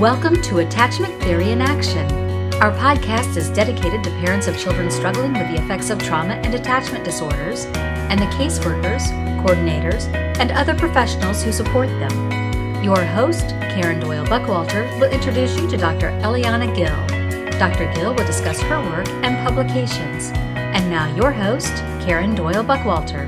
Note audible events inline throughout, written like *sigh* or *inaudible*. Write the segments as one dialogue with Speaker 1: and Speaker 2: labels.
Speaker 1: Welcome to Attachment Theory in Action. Our podcast is dedicated to parents of children struggling with the effects of trauma and attachment disorders, and the caseworkers, coordinators, and other professionals who support them. Your host, Karen Doyle Buckwalter, will introduce you to Dr. Eliana Gil. Dr. Gil will discuss her work and publications. And now, your host, Karen Doyle Buckwalter.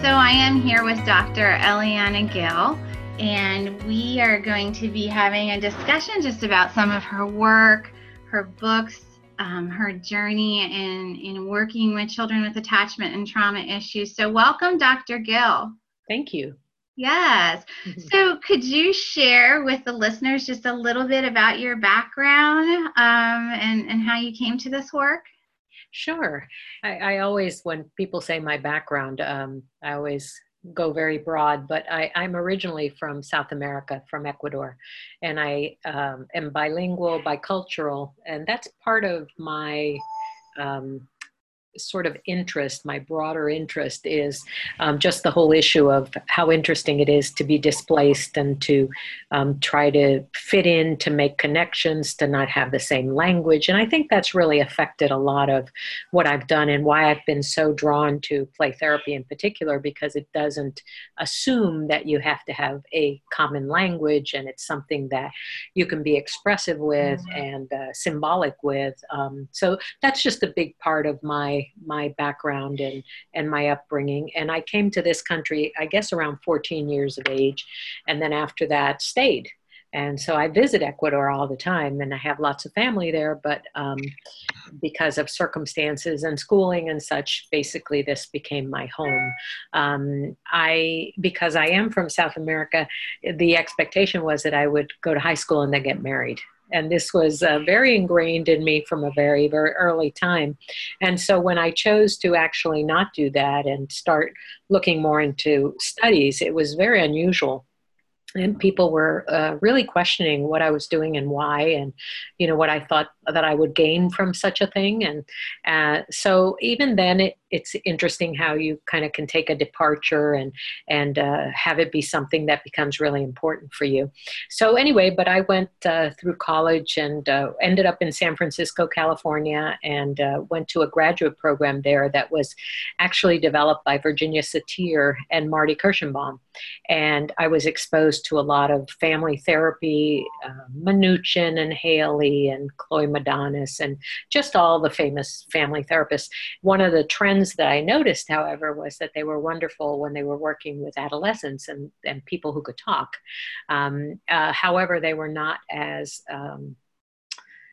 Speaker 2: So, I am here with Dr. Eliana Gil and we are going to be having a discussion just about some of her work, her books, um, her journey in, in working with children with attachment and trauma issues. So, welcome, Dr. Gil.
Speaker 3: Thank you.
Speaker 2: Yes. Mm-hmm. So, could you share with the listeners just a little bit about your background um, and, and how you came to this work?
Speaker 3: Sure. I, I always, when people say my background, um, I always go very broad, but I, am originally from South America, from Ecuador, and I um, am bilingual, bicultural, and that's part of my um, sort of interest, my broader interest is um, just the whole issue of how interesting it is to be displaced and to um, try to fit in, to make connections, to not have the same language. And I think that's really affected a lot of what I've done and why I've been so drawn to play therapy in particular, because it doesn't assume that you have to have a common language and it's something that you can be expressive with mm-hmm. and uh, symbolic with. Um, so that's just a big part of my my background and and my upbringing and i came to this country i guess around 14 years of age and then after that stayed and so I visit Ecuador all the time, and I have lots of family there. But um, because of circumstances and schooling and such, basically this became my home. Um, I because I am from South America, the expectation was that I would go to high school and then get married and this was uh, very ingrained in me from a very very early time and so when i chose to actually not do that and start looking more into studies it was very unusual and people were uh, really questioning what I was doing and why, and you know what I thought that I would gain from such a thing. And uh, so even then, it, it's interesting how you kind of can take a departure and and uh, have it be something that becomes really important for you. So anyway, but I went uh, through college and uh, ended up in San Francisco, California, and uh, went to a graduate program there that was actually developed by Virginia Satir and Marty Kirschenbaum, and I was exposed to a lot of family therapy, uh, Minuchin and Haley and Chloe Madanes, and just all the famous family therapists. One of the trends that I noticed, however, was that they were wonderful when they were working with adolescents and, and people who could talk. Um, uh, however, they were not as um,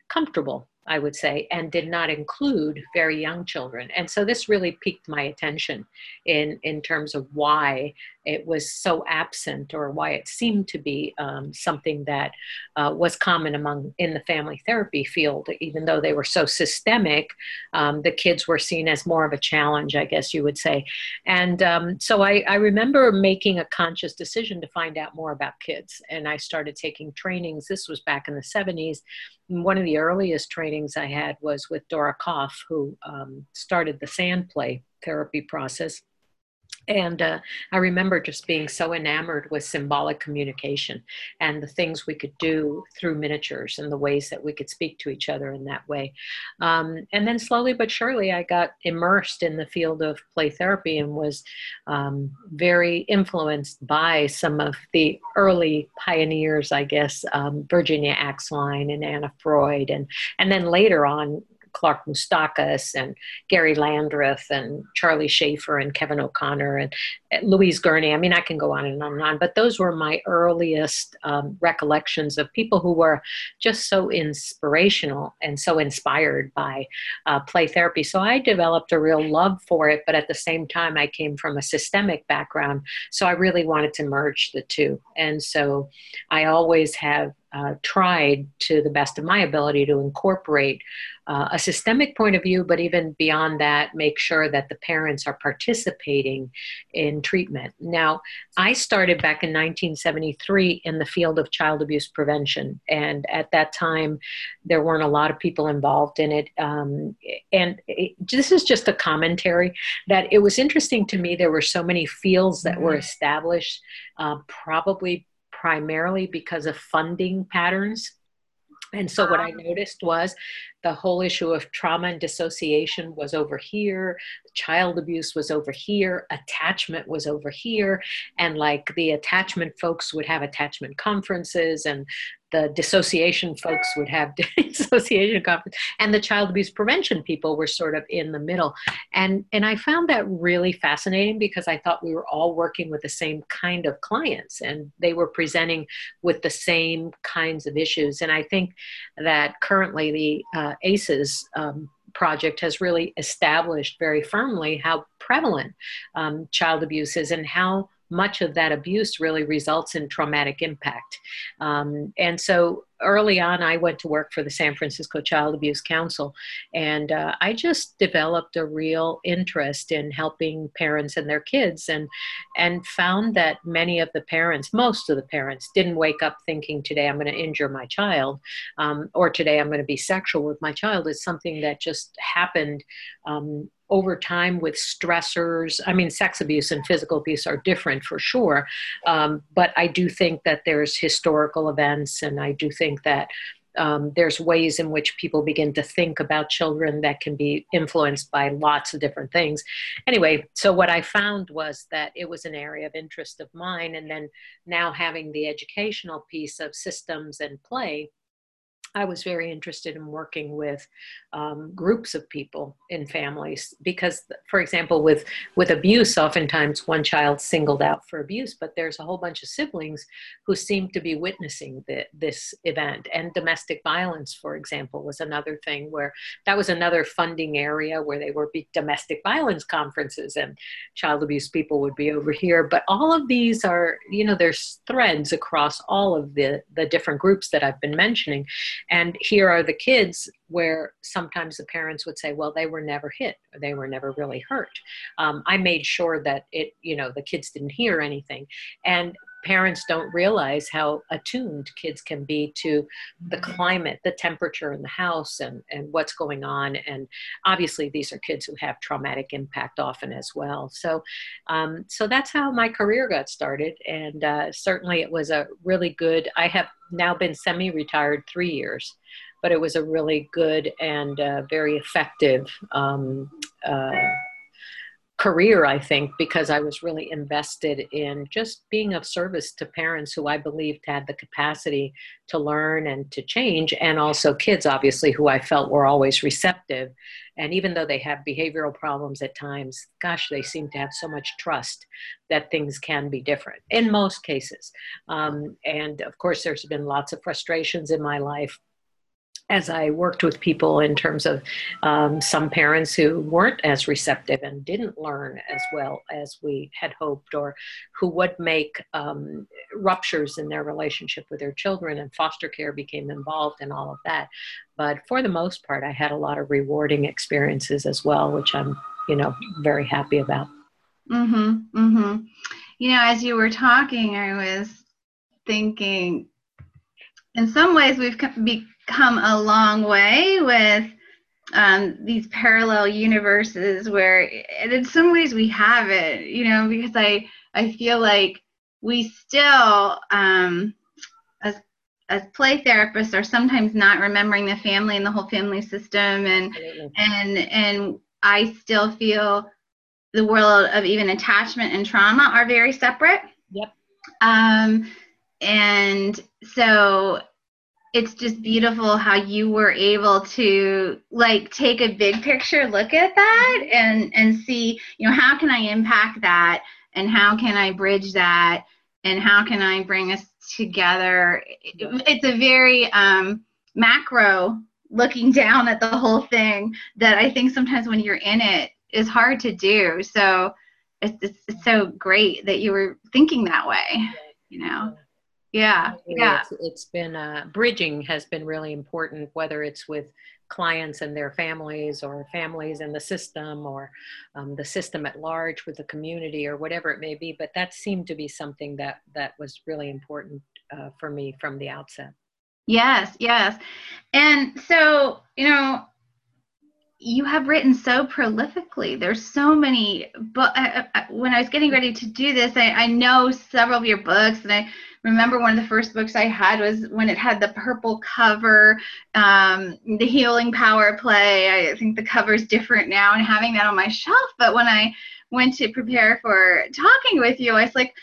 Speaker 3: comfortable I would say, and did not include very young children. And so this really piqued my attention in, in terms of why it was so absent or why it seemed to be um, something that uh, was common among in the family therapy field. Even though they were so systemic um, the kids were seen as more of a challenge i guess you would say. And um, so I, I remember making a conscious decision to find out more about kids. And i started taking trainings. This was back in the 70s one of the earliest trainings i had was with Dora Kalff who um, started the sand play therapy process and uh, I remember just being so enamored with symbolic communication and the things we could do through miniatures and the ways that we could speak to each other in that way. Um, and then slowly but surely, I got immersed in the field of play therapy and was um, very influenced by some of the early pioneers, I guess, um, Virginia Axline and Anna Freud, and and then later on Clark Moustakas and Gary Landreth and Charlie Schaefer and Kevin O'Connor and Louise Guerney. I mean, I can go on and on and on, but those were my earliest um, recollections of people who were just so inspirational and so inspired by uh, play therapy. So I developed a real love for it, but at the same time, I came from a systemic background. So I really wanted to merge the two. And so I always have uh, tried to the best of my ability to incorporate uh, a systemic point of view, but even beyond that, make sure that the parents are participating in treatment. Now, I started back in 1973 in the field of child abuse prevention, and at that time, there weren't a lot of people involved in it. Um, and it, this is just a commentary that it was interesting to me. There were so many fields that were mm-hmm. established, uh, probably primarily because of funding patterns. And so what I ah. noticed was the whole issue of trauma and dissociation was over here, child abuse was over here, attachment was over here, and like the attachment folks would have attachment conferences and the dissociation folks would have *laughs* dissociation conference and the child abuse prevention people were sort of in the middle. And and i found that really fascinating because i thought we were all working with the same kind of clients and they were presenting with the same kinds of issues. And i think that currently the uh, aces um, project has really established very firmly how prevalent um, child abuse is and how much of that abuse really results in traumatic impact. Um, and so early on, I went to work for the San Francisco Child Abuse Council, and uh, I just developed a real interest in helping parents and their kids, and and found that many of the parents, most of the parents, didn't wake up thinking today I'm going to injure my child, um, or today I'm going to be sexual with my child. It's something that just happened. Um, over time with stressors. I mean, sex abuse and physical abuse are different for sure, um, but I do think that there's historical events, and I do think that um, there's ways in which people begin to think about children that can be influenced by lots of different things. Anyway, so what I found was that it was an area of interest of mine, and then now having the educational piece of systems and play I was very interested in working with um, groups of people in families because, for example, with with abuse, oftentimes one child singled out for abuse, but there's a whole bunch of siblings who seem to be witnessing the, this event. And domestic violence, for example, was another thing where that was another funding area where they were domestic violence conferences and child abuse people would be over here. But all of these are, you know, there's threads across all of the the different groups that I've been mentioning and here are the kids where sometimes the parents would say, well, they were never hit or they were never really hurt. Um, I made sure that it, you know, the kids didn't hear anything. And parents don't realize how attuned kids can be to the mm-hmm. climate, the temperature in the house, and, and what's going on. And obviously, these are kids who have traumatic impact often as well. So, um, so that's how my career got started. And uh, certainly, it was a really good. I have now been semi-retired three years, but it was a really good and uh, very effective um, uh, career, I think, because I was really invested in just being of service to parents who I believed had the capacity to learn and to change, and also kids, obviously, who I felt were always receptive. And even though they have behavioral problems at times, gosh, they seem to have so much trust that things can be different in most cases. Um, and of course, there's been lots of frustrations in my life as I worked with people in terms of um, some parents who weren't as receptive and didn't learn as well as we had hoped, or who would make um, ruptures in their relationship with their children, and foster care became involved in all of that. But for the most part, I had a lot of rewarding experiences as well, which I'm, you know, very happy about.
Speaker 2: Mm-hmm. Mm-hmm. You know, as you were talking, I was thinking in some ways we've come a long way with um, these parallel universes where in some ways we have it you know because i i feel like we still um, as as play therapists are sometimes not remembering the family and the whole family system and Absolutely. and and i still feel the world of even attachment and trauma are very separate
Speaker 3: yep
Speaker 2: um and so it's just beautiful how you were able to like take a big picture look at that and and see you know how can i impact that and how can i bridge that and how can i bring us together? It's a very um, macro looking *laughs* down at the whole thing that i think sometimes when you're in it is hard to do. So it's, it's, it's so great that you were thinking that way you know yeah yeah
Speaker 3: it's, it's been uh, bridging has been really important whether it's with clients and their families or families in the system or um, the system at large with the community or whatever it may be but that seemed to be something that that was really important uh, for me from the outset
Speaker 2: yes yes and so you know you have written so prolifically. There's so many. But uh, uh, when I was getting ready to do this, I, I know several of your books, and I remember one of the first books I had was when it had the purple cover, um, The Healing Power Play. I think the cover is different now and having that on my shelf. But when I went to prepare for talking with you, I was like,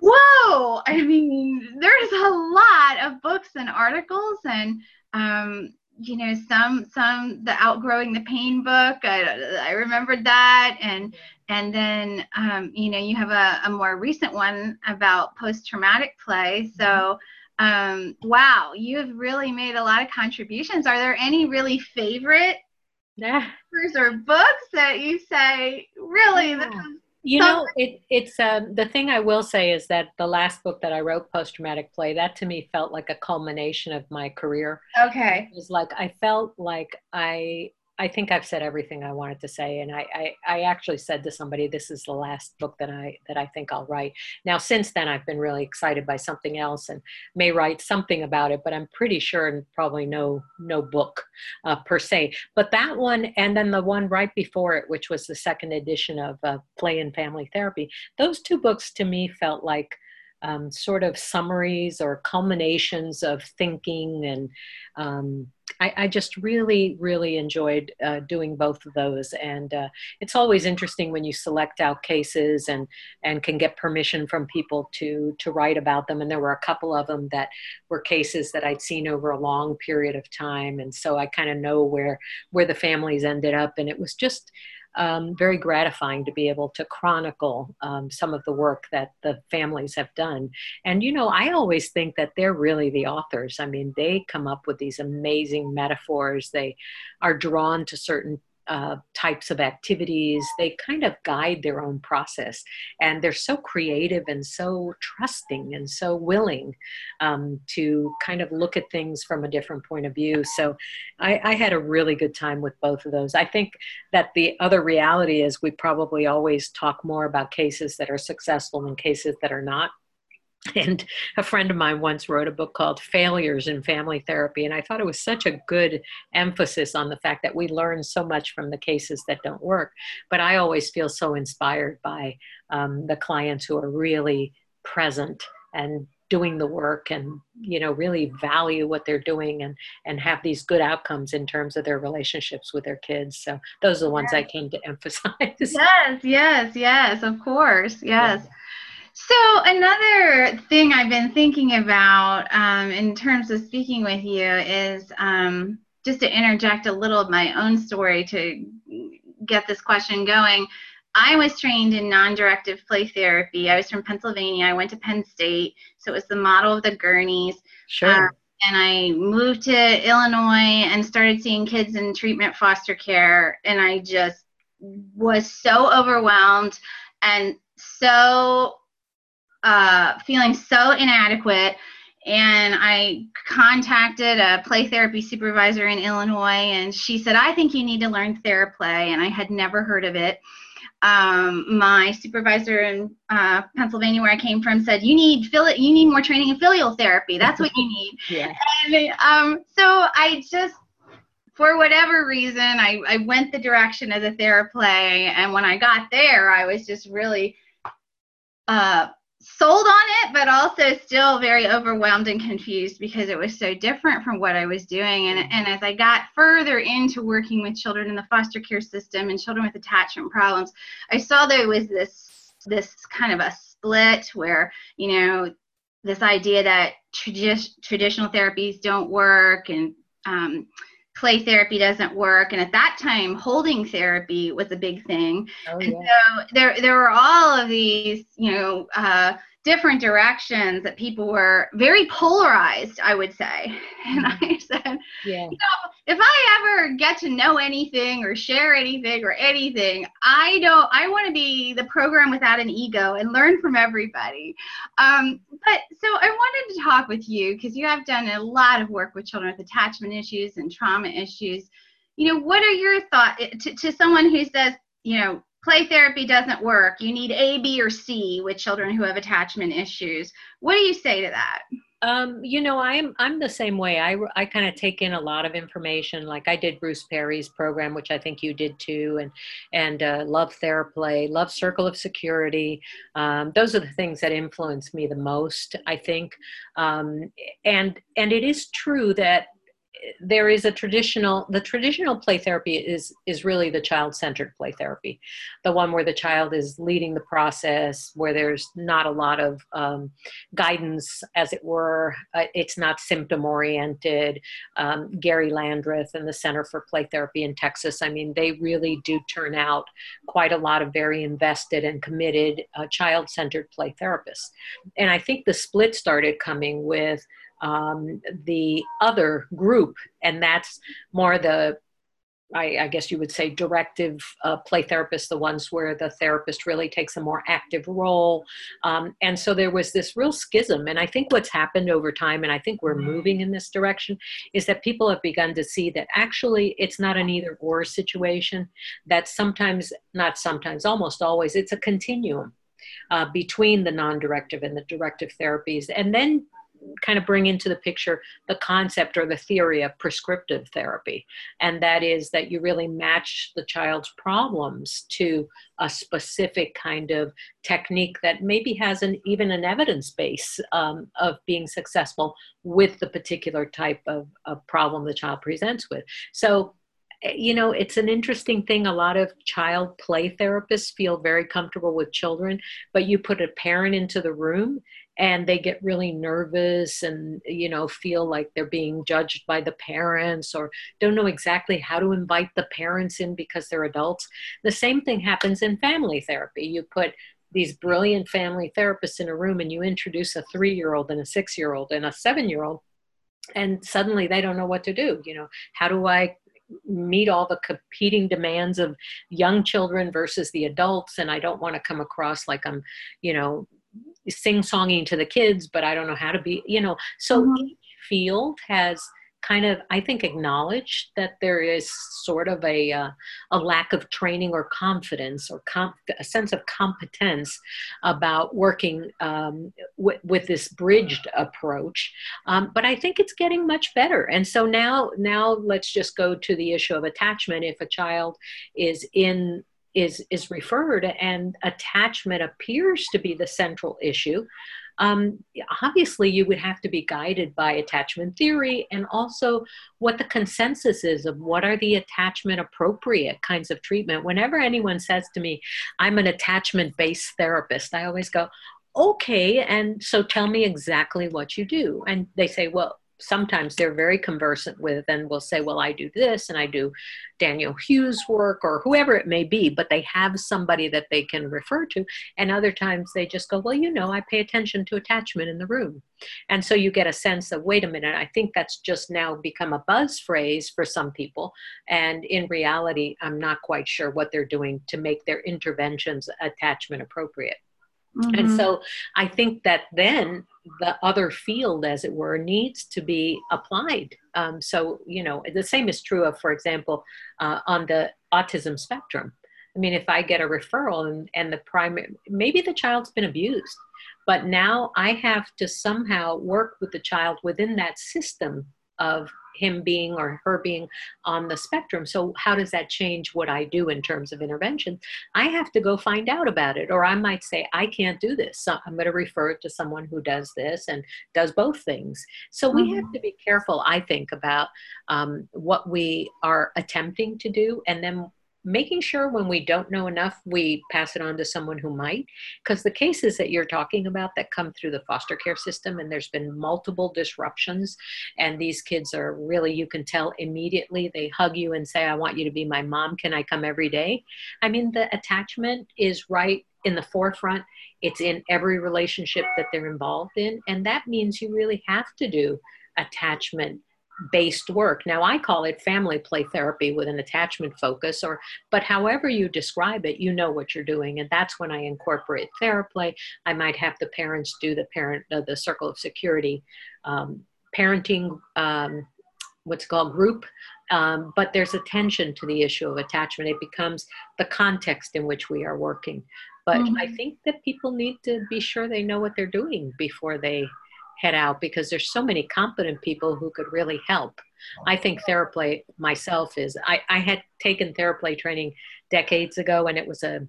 Speaker 2: whoa, I mean, there's a lot of books and articles and um, you know some some the outgrowing the pain book i, I remembered that and and then um, you know you have a, a more recent one about post-traumatic play so um, wow you have really made a lot of contributions are there any really favorite yeah. or books that you say really yeah.
Speaker 3: You know, it, it's um, the thing I will say is that the last book that I wrote, Post Traumatic Play, that to me felt like a culmination of my career.
Speaker 2: Okay.
Speaker 3: It was like I felt like I I think I've said everything I wanted to say, and I, I, I, actually said to somebody, "This is the last book that I that I think I'll write." Now, since then, I've been really excited by something else, and may write something about it, but I'm pretty sure and probably no no book uh, per se. But that one, and then the one right before it, which was the second edition of uh, Play and Family Therapy, those two books to me felt like um, sort of summaries or culminations of thinking and um, I, I, just really really enjoyed uh, doing both of those. And uh, it's always interesting when you select out cases and and can get permission from people to to write about them. And there were a couple of them that were cases that I'd seen over a long period of time. And so I kind of know where where the families ended up. And it was just um, very gratifying to be able to chronicle um, some of the work that the families have done. And, you know, I always think that they're really the authors. I mean, they come up with these amazing metaphors, they are drawn to certain uh, types of activities. They kind of guide their own process, and they're so creative and so trusting and so willing um, to kind of look at things from a different point of view. So, I, I had a really good time with both of those. I think that the other reality is we probably always talk more about cases that are successful than cases that are not *laughs* and a friend of mine once wrote a book called Failures in Family Therapy. And I thought it was such a good emphasis on the fact that we learn so much from the cases that don't work. But I always feel so inspired by um, the clients who are really present and doing the work and you know really value what they're doing and and have these good outcomes in terms of their relationships with their kids so those are the ones yes. i came to *laughs* emphasize
Speaker 2: yes yes yes of course yes yeah. So, another thing I've been thinking about um, in terms of speaking with you is um, just to interject a little of my own story to get this question going. I was trained in non directive play therapy. I was from Pennsylvania. I went to Penn State. So, it was the model of the Guerneys.
Speaker 3: Sure. Uh,
Speaker 2: and I moved to Illinois and started seeing kids in treatment foster care. And I just was so overwhelmed and so uh, feeling so inadequate and I contacted a play therapy supervisor in Illinois, and she said, I think you need to learn TheraPlay, and I had never heard of it. Um, my supervisor in uh, Pennsylvania, where I came from, said, "You need fili- you need more training in filial therapy. That's what you need." *laughs*
Speaker 3: yeah.
Speaker 2: And um, so I just, for whatever reason, I, I went the direction of the TheraPlay, and when I got there, I was just really uh, sold on it, but also still very overwhelmed and confused because it was so different from what I was doing. And, and as I got further into working with children in the foster care system and children with attachment problems, I saw there was this this kind of a split where, you know, this idea that tradi- traditional therapies don't work and um, play therapy doesn't work and at that time holding therapy was a big thing oh, and so there there were all of these you know uh, different directions that people were very polarized i would say *laughs* and i mm-hmm. said yeah. you know if i ever get to know anything or share anything or anything i don't i want to be the program without an ego and learn from everybody um, but so i wanted to talk with you because you have done a lot of work with children with attachment issues and trauma issues you know what are your thoughts to, to someone who says you know play therapy doesn't work. You need A, B, or C with children who have attachment issues. What do you say to that?
Speaker 3: Um, you know, I'm I'm the same way. I I kind of take in a lot of information. Like I did Bruce Perry's program, which I think you did too, and and uh, love Theraplay, love Circle of Security. Um, those are the things that influence me the most. I think, um, and and it is true that there is a traditional the traditional play therapy is is really the child centered play therapy. The one where the child is leading the process where there's not a lot of um, guidance as it were. Uh, it's not symptom oriented. Um, gary landreth and the center for play therapy in texas i mean they really do turn out quite a lot of very invested and committed uh, child centered play therapists. And i think the split started coming with um, the other group, and that's more the I, I, guess you would say directive uh, play therapists, the ones where the therapist really takes a more active role. Um, and so there was this real schism. And I think what's happened over time, and I think we're moving in this direction, is that people have begun to see that actually it's not an either or situation, that sometimes, not sometimes, almost always, it's a continuum. Uh, between the non directive and the directive therapies. And then kind of bring into the picture the concept or the theory of prescriptive therapy. And that is that you really match the child's problems to a specific kind of technique that maybe has an even an evidence base um, of being successful with the particular type of, of problem the child presents with. So eh, you know, it's an interesting thing. A lot of child play therapists feel very comfortable with children, but you put a parent into the room and they get really nervous and you know feel like they're being judged by the parents or don't know exactly how to invite the parents in because they're adults. The same thing happens in family therapy. You put these brilliant family therapists in a room and you introduce a 3-year-old and a 6-year-old and a 7-year-old and suddenly they don't know what to do. You know how do i meet all the competing demands of young children versus the adults? And i don't want to come across like i'm you know sing songing to the kids, but I don't know how to be, you know. So mm-hmm. each field has kind of, I think, acknowledged that there is sort of a uh, a lack of training or confidence or com- a sense of competence about working um, w- with this bridged approach. Um, but I think it's getting much better. And so now, now let's just go to the issue of attachment. If a child is in is is referred and attachment appears to be the central issue um, obviously you would have to be guided by attachment theory and also what the consensus is of what are the attachment appropriate kinds of treatment. Whenever anyone says to me i'm an attachment based therapist i always go okay and so tell me exactly what you do. And they say well sometimes they're very conversant with and will say, well, I do this and I do Daniel Hughes work or whoever it may be, but they have somebody that they can refer to. And other times they just go, well, you know, I pay attention to attachment in the room. And so you get a sense of, wait a minute, I think that's just now become a buzz phrase for some people. And in reality, I'm not quite sure what they're doing to make their interventions attachment appropriate. Mm-hmm. And so I think that then the other field, as it were, needs to be applied. Um, so, you know, the same is true of, for example, uh, on the autism spectrum. I mean, if I get a referral and, and the primary, maybe the child's been abused, but now I have to somehow work with the child within that system of him being or her being on the spectrum. So, how does that change what I do in terms of intervention? I have to go find out about it, or I might say, I can't do this. So I'm going to refer it to someone who does this and does both things. So, we mm-hmm. have to be careful, I think, about um, what we are attempting to do and then making sure when we don't know enough, we pass it on to someone who might. Because the cases that you're talking about that come through the foster care system, and there's been multiple disruptions, and these kids are really, you can tell immediately, they hug you and say, I want you to be my mom. Can I come every day? I mean, the attachment is right in the forefront. It's in every relationship that they're involved in. And that means you really have to do attachment based work. Now I call it family play therapy with an attachment focus or but however you describe it, you know what you're doing and that's when I incorporate theraplay. I might have the parents do the parent uh, the circle of security um, parenting um, what's called group um, but there's attention to the issue of attachment. It becomes the context in which we are working. But mm-hmm. I think that people need to be sure they know what they're doing before they head out because there's so many competent people who could really help. I think TheraPlay myself is I, I had taken TheraPlay training decades ago and it was a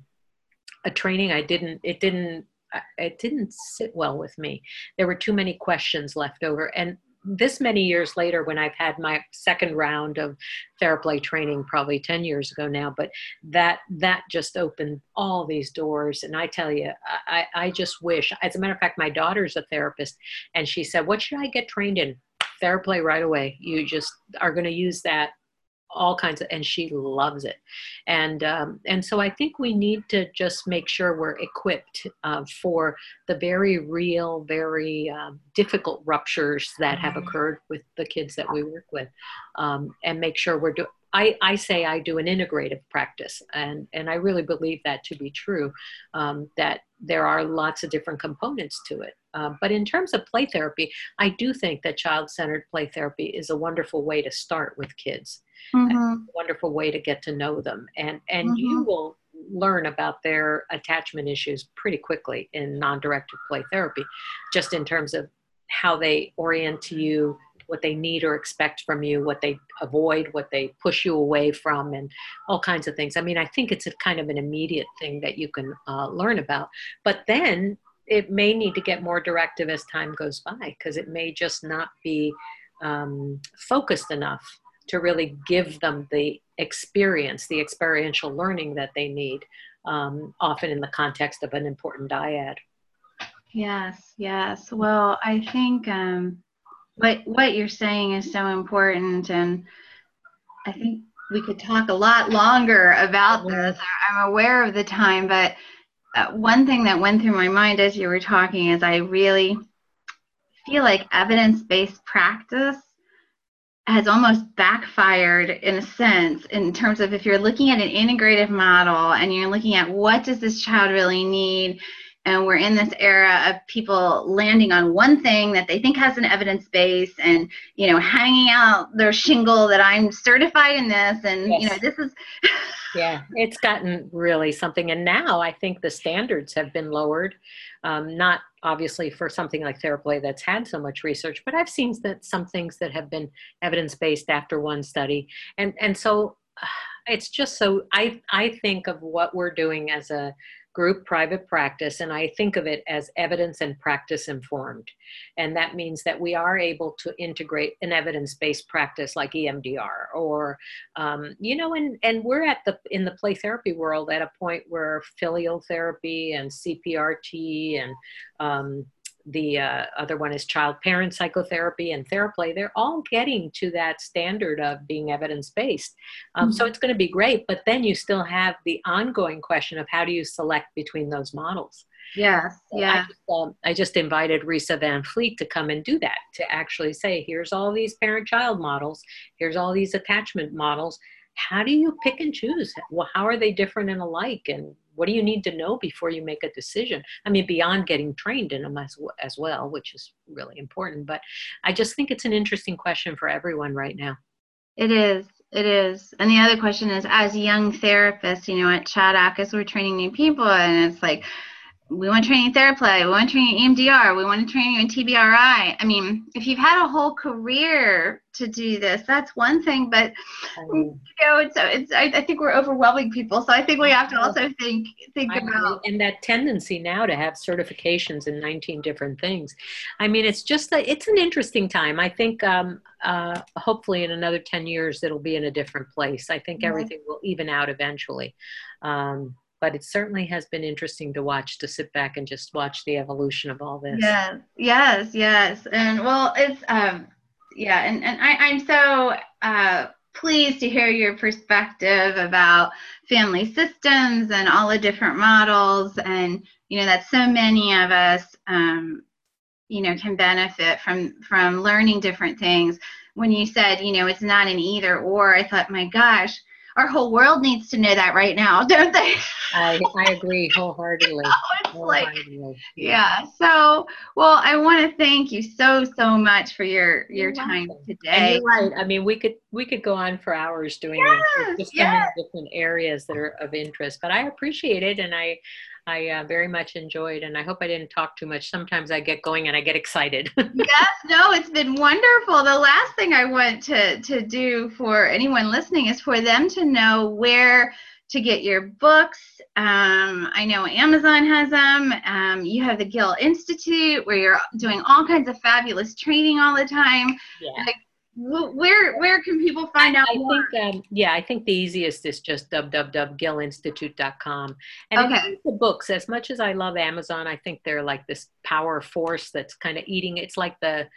Speaker 3: a training I didn't it didn't uh, it didn't sit well with me. There were too many questions left over and this many years later when i've had my second round of TheraPlay training probably 10 years ago now but that that just opened all these doors. And i tell you i i just wish as a matter of fact my daughter's a therapist and she said what should i get trained in? TheraPlay right away. You just are going to use that all kinds of and she loves it and um, and so i think we need to just make sure we're equipped uh, for the very real very um, difficult ruptures that have mm-hmm. occurred with the kids that we work with um, and make sure we're doing I, I, say I do an integrative practice, and, and I really believe that to be true, um, that there are lots of different components to it. Uh, but in terms of play therapy, I do think that child centered play therapy is a wonderful way to start with kids mm-hmm. wonderful way to get to know them and and mm-hmm. you will learn about their attachment issues pretty quickly in non-directive play therapy just in terms of how they orient to you what they need or expect from you what they avoid what they push you away from and all kinds of things i mean i think it's a kind of an immediate thing that you can uh, learn about but then it may need to get more directive as time goes by because it may just not be um, focused enough to really give them the experience, the experiential learning that they need, um, often in the context of an important dyad.
Speaker 2: Yes, yes. Well, I think um, what what you're saying is so important, and I think we could talk a lot longer about mm-hmm. this. I'm aware of the time, but uh, one thing that went through my mind as you were talking is I really feel like evidence-based practice has almost backfired in a sense in terms of if you're looking at an integrative model and you're looking at what does this child really need and we're in this era of people landing on one thing that they think has an evidence base and you know hanging out their shingle that i'm certified in this. And yes. you know this is *laughs*
Speaker 3: yeah it's gotten really something. And now i think the standards have been lowered um, not obviously for something like TheraPlay that's had so much research, but I've seen that some things that have been evidence based after one study, and and so *sighs* it's just so I I think of what we're doing as a group private practice, and I think of it as evidence and practice informed. And that means that we are able to integrate an evidence based practice like EMDR, or, um, you know, and, and we're at the, in the play therapy world at a point where filial therapy and CPRT and um, the uh, other one is child parent psychotherapy and TheraPlay. They're all getting to that standard of being evidence based. Um, mm-hmm. So it's going to be great. But then you still have the ongoing question of how do you select between those models?
Speaker 2: Yes, so yeah.
Speaker 3: I just, um, I just, invited Risë VanFleet to come and do that, to actually say, here's all these parent child models, here's all these attachment models. How do you pick and choose? Well, how are they different and alike? And what do you need to know before you make a decision? I mean beyond getting trained in them as, as well which is really important but i just think it's an interesting question for everyone right now.
Speaker 2: It is it is. And the other question is as young therapists you know at Chaddock we're training new people and it's like we want training in TheraPlay, we want training in EMDR, we want to train you in TBRI. I mean, if you've had a whole career to do this, that's one thing, but you know, it's, it's I, I, think we're overwhelming people. So I think we have to also think think I about
Speaker 3: and that tendency now to have certifications in 19 different things. I mean, it's just a, it's an interesting time. I think um, uh, hopefully in another 10 years it'll be in a different place. I think mm-hmm. everything will even out eventually. Um, but it certainly has been interesting to watch to sit back and just watch the evolution of all this.
Speaker 2: Yes yes yes. And well it's um yeah and, and I, i'm so uh pleased to hear your perspective about family systems and all the different models. And you know that so many of us um, you know can benefit from from learning different things. When you said you know it's not an either or i thought my gosh our whole world needs to know that right now, *laughs* don't they?
Speaker 3: I, I agree wholeheartedly. *laughs*
Speaker 2: wholeheartedly. Like, yeah. So, well, I want to thank you so so much for your your you're time welcome. today.
Speaker 3: And you're right. I mean, we could we could go on for hours doing yes, this, just yes. different areas that are of interest. But I appreciate it, and I I uh, very much enjoyed, and I hope I didn't talk too much. Sometimes I get going and I get excited. *laughs*
Speaker 2: yes, no, it's been wonderful. The last thing I want to to do for anyone listening is for them to know where to get your books. Um, I know Amazon has them. Um, you have the Gil Institute where you're doing all kinds of fabulous training all the time. Yeah. Like, where where can people find out
Speaker 3: I
Speaker 2: more?
Speaker 3: think um, yeah, I think the easiest is just www.gilinstitute.com. And
Speaker 2: okay.
Speaker 3: the books, as much as I love Amazon, I think they're like this power force that's kind of eating. It's like the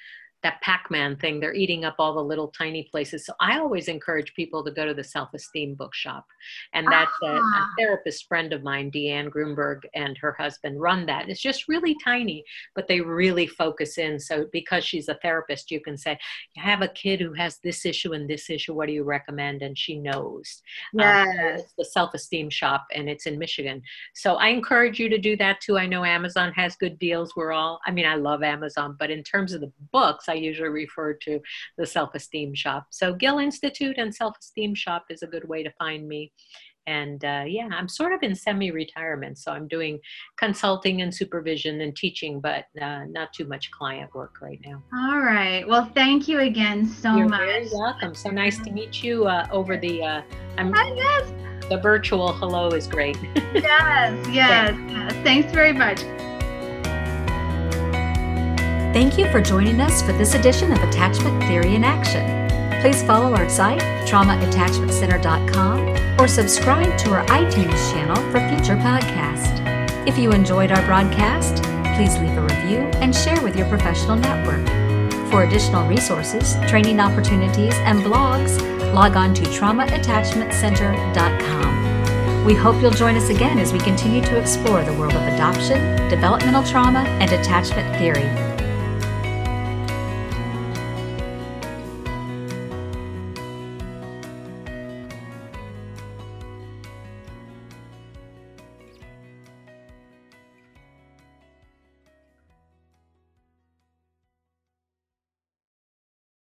Speaker 3: that Pac-Man thing. They're eating up all the little tiny places. So I always encourage people to go to the Self-Esteem Bookshop, and that's ah. a, a, ah. therapist friend of mine, Deanne Grunberg, and her husband run that. It's just really tiny, but they really focus in. So because she's a therapist, you can say, "You have a kid who has this issue and this issue. What do you recommend?" And she knows.
Speaker 2: Yeah,
Speaker 3: um, it's the Self-Esteem Shop, and it's in Michigan. So I encourage you to do that too. I know Amazon has good deals. We're all. I mean, I love Amazon, but in terms of the books, I usually refer to the Self Esteem Shop. So, Gil Institute and Self Esteem Shop is a good way to find me. And uh, yeah, I'm sort of in semi retirement. So, I'm doing consulting and supervision and teaching, but uh, not too much client work right now.
Speaker 2: All right. Well, thank you again so
Speaker 3: You're
Speaker 2: much. You're
Speaker 3: very welcome. So nice to meet you uh, over the. Uh,
Speaker 2: I'm, Hi, yes.
Speaker 3: The virtual hello is great. *laughs*
Speaker 2: yes, yes, yes. Thanks very much.
Speaker 1: Thank you for joining us for this edition of Attachment Theory in Action. Please follow our site, traumaattachmentcenter.com, or subscribe to our iTunes channel for future podcasts. If you enjoyed our broadcast, please leave a review and share with your professional network. For additional resources, training opportunities, and blogs, log on to traumaattachmentcenter.com. We hope you'll join us again as we continue to explore the world of adoption, developmental trauma, and attachment theory.